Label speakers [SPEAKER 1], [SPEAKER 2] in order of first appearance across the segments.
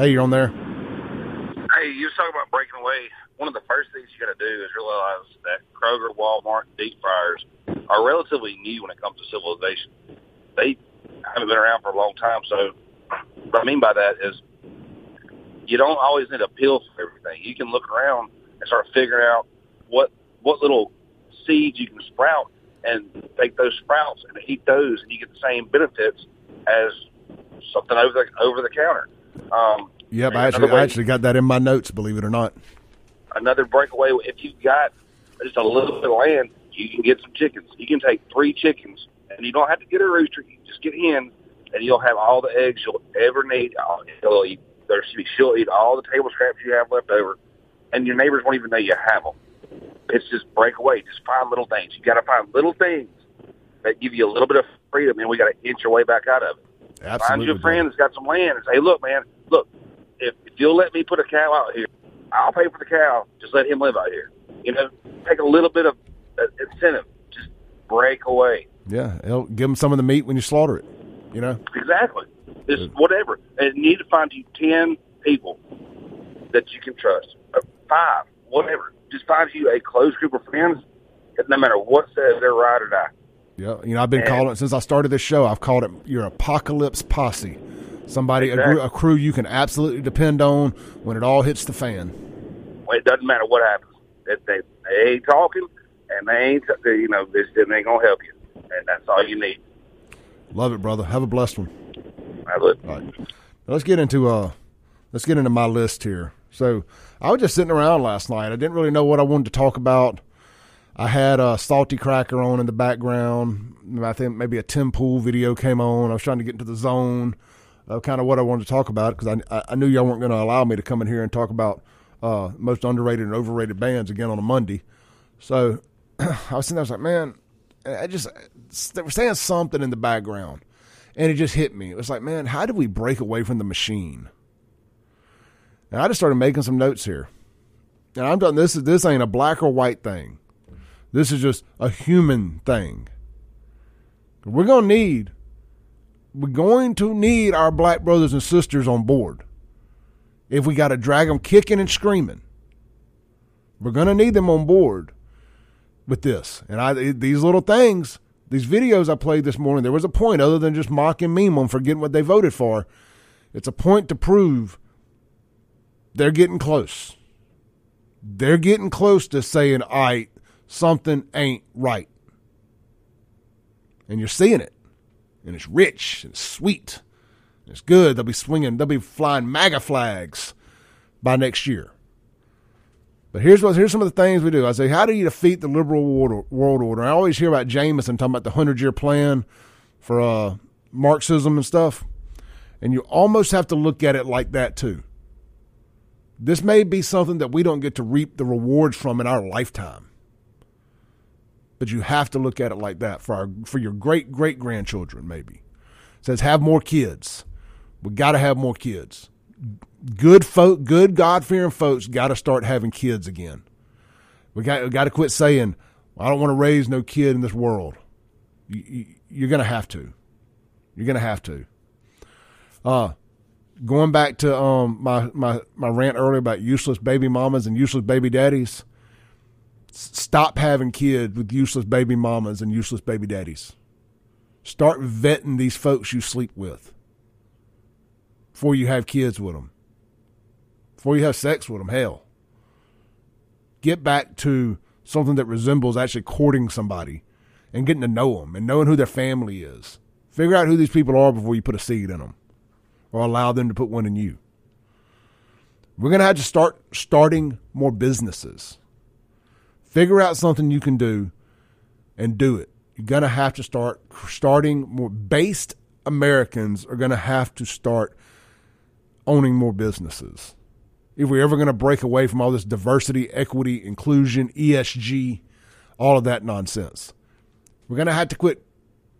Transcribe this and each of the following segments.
[SPEAKER 1] Hey, you're on there.
[SPEAKER 2] Hey, you was talking about breaking away. One of the first things you got to do is realize that Kroger, Walmart, deep fryers are relatively new when it comes to civilization. They haven't been around for a long time. So, what I mean by that is you don't always need a pill for everything. You can look around and start figuring out what what little seeds you can sprout and take those sprouts and eat those, and you get the same benefits as something over the over the counter. Um,
[SPEAKER 1] Yep, I actually, I actually got that in my notes. Believe it or not.
[SPEAKER 2] another breakaway. If you've got just a little bit of land, you can get some chickens. You can take three chickens, and you don't have to get a rooster. You can just get hens, and you'll have all the eggs you'll ever need. You'll eat, there should be, she'll eat all the table scraps you have left over, and your neighbors won't even know you have them. It's just breakaway. Just find little things. You got to find little things that give you a little bit of freedom, and we got to inch your way back out of it.
[SPEAKER 1] Absolutely.
[SPEAKER 2] Find your friend that's got some land and say, "Hey, look, man, look, if, if you'll let me put a cow out here, I'll pay for the cow. Just let him live out here. You know, take a little bit of uh, incentive. Just break away.
[SPEAKER 1] Yeah, it'll give them some of the meat when you slaughter it. You know.
[SPEAKER 2] Exactly. Just whatever. And you need to find you ten people that you can trust. Uh, Five, whatever. Just find you a close group of friends no matter what says, they're right or die.
[SPEAKER 1] Yeah, you know, I've been
[SPEAKER 2] And-
[SPEAKER 1] calling it since I started this show. I've called it your apocalypse posse. Somebody, a,
[SPEAKER 2] Exactly.
[SPEAKER 1] gr- a crew you can absolutely depend on when it all hits the fan.
[SPEAKER 2] Well, it doesn't matter what happens. If they, they ain't talking, and they ain't, you know, this it ain't gonna help you, and that's all you need.
[SPEAKER 1] Love it, brother. Have a blessed one.
[SPEAKER 2] I
[SPEAKER 1] right. Now let's get into uh let's get into my list here. So I was just sitting around last night. I didn't really know what I wanted to talk about. I had a salty cracker on in the background. I think maybe a Tim Pool video came on. I was trying to get into the zone of kind of what I wanted to talk about because I, I knew y'all weren't going to allow me to come in here and talk about uh, most underrated and overrated bands again on a Monday. So I was sitting there, I was like, man, I just they were saying something in the background, and it just hit me. It was like, man, how do we break away from the machine? And I just started making some notes here, and I'm done. This is this ain't a black or white thing. This is just a human thing. We're gonna need, we're going to need our black brothers and sisters on board. If we got to drag them kicking and screaming, we're gonna need them on board with this. And I these little things, these videos I played this morning, there was a point other than just mocking meme them for getting what they voted for. It's a point to prove they're getting close. They're getting close to saying, all right, something ain't right. And you're seeing it. And it's rich and sweet. And it's good. They'll be swinging, they'll be flying MAGA flags by next year. But here's what here's some of the things we do. I say, how do you defeat the liberal world, world order? I always hear about Jameson talking about the hundred year plan for uh, Marxism and stuff, and you almost have to look at it like that too. This may be something that we don't get to reap the rewards from in our lifetime, but you have to look at it like that for our for your great great grandchildren. Maybe it says have more kids. We got to have more kids good folk, good God fearing folks got to start having kids again. We got got to quit saying, "I don't want to raise no kid in this world." You, you, you're going to have to. You're going to have to. Uh, going back to um my my my rant earlier about useless baby mamas and useless baby daddies. Stop having kids with useless baby mamas and useless baby daddies. Start vetting these folks you sleep with before you have kids with them before you have sex with them. Hell, get back to something that resembles actually courting somebody and getting to know them and knowing who their family is. Figure out who these people are before you put a seed in them or allow them to put one in you. We're going to have to start starting more businesses. Figure out something you can do and do it. You're going to have to start starting more based Americans are going to have to start owning more businesses if we're ever going to break away from all this diversity, equity, inclusion, ESG, all of that nonsense. We're going to have to quit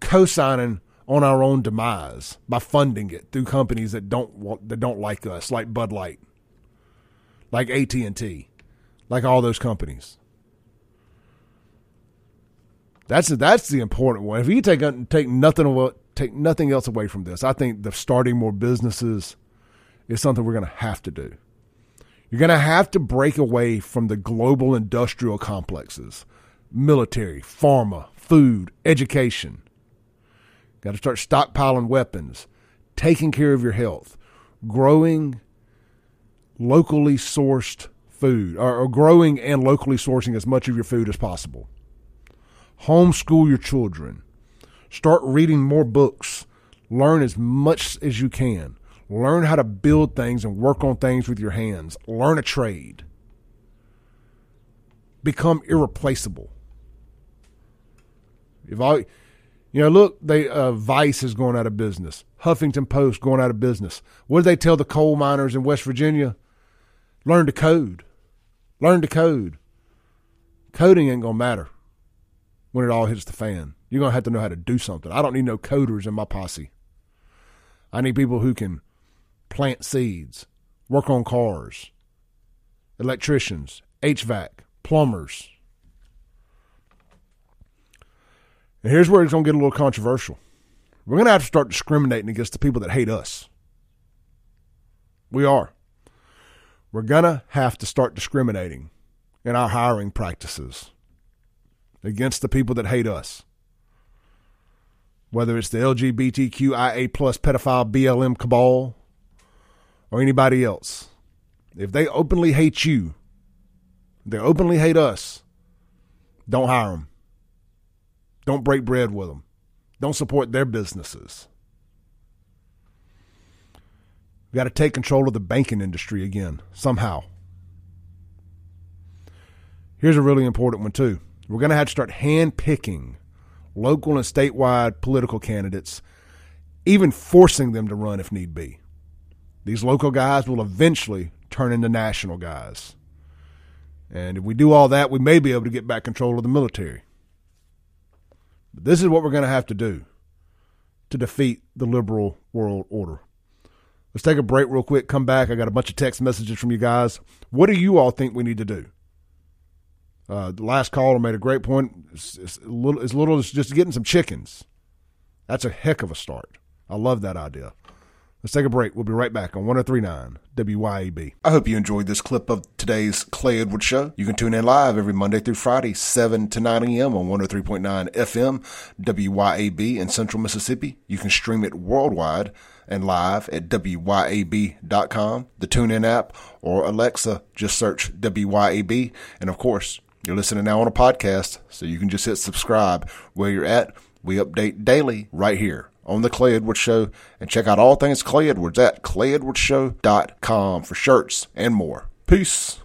[SPEAKER 1] co-signing on our own demise by funding it through companies that don't want, that don't like us, like Bud Light, like AT&T, like all those companies. That's that's the important one. If you take take nothing take nothing else away from this, I think the starting more businesses is something we're going to have to do. You're going to have to break away from the global industrial complexes military, pharma, food, education. Got to start stockpiling weapons, taking care of your health, growing locally sourced food, or, or growing and locally sourcing as much of your food as possible. Homeschool your children. Start reading more books. Learn as much as you can. Learn how to build things and work on things with your hands. Learn a trade. Become irreplaceable. If I, you know, look, they uh, Vice is going out of business. Huffington Post going out of business. What do they tell the coal miners in West Virginia? Learn to code. Learn to code. Coding ain't gonna matter when it all hits the fan. You're gonna have to know how to do something. I don't need no coders in my posse. I need people who can plant seeds, work on cars, electricians, HVAC, plumbers. And here's where it's going to get a little controversial. We're going to have to start discriminating against the people that hate us. We are. We're going to have to start discriminating in our hiring practices against the people that hate us. Whether it's the LGBTQIA plus pedophile BLM cabal or anybody else. If they openly hate you, they openly hate us, don't hire them. Don't break bread with them. Don't support their businesses. We got to take control of the banking industry again, somehow. Here's a really important one, too. We're going to have to start hand picking local and statewide political candidates, even forcing them to run if need be. These local guys will eventually turn into national guys. And if we do all that, we may be able to get back control of the military. But this is what we're going to have to do to defeat the liberal world order. Let's take a break real quick, come back. I got a bunch of text messages from you guys. What do you all think we need to do? Uh, the last caller made a great point. It's, little, as little as just getting some chickens. That's a heck of a start. I love that idea. Let's take a break. We'll be right back on 1039 WYAB. I hope you enjoyed this clip of today's Clay Edwards Show. You can tune in live every Monday through Friday, 7 to 9 a.m. on 103.9 FM WYAB in Central Mississippi. You can stream it worldwide and live at WYAB.com, the TuneIn app, or Alexa. Just search WYAB. And of course, you're listening now on a podcast, so you can just hit subscribe where you're at. We update daily right here on the Clay Edwards Show and check out all things Clay Edwards at clayedwardsshow.com for shirts and more. Peace.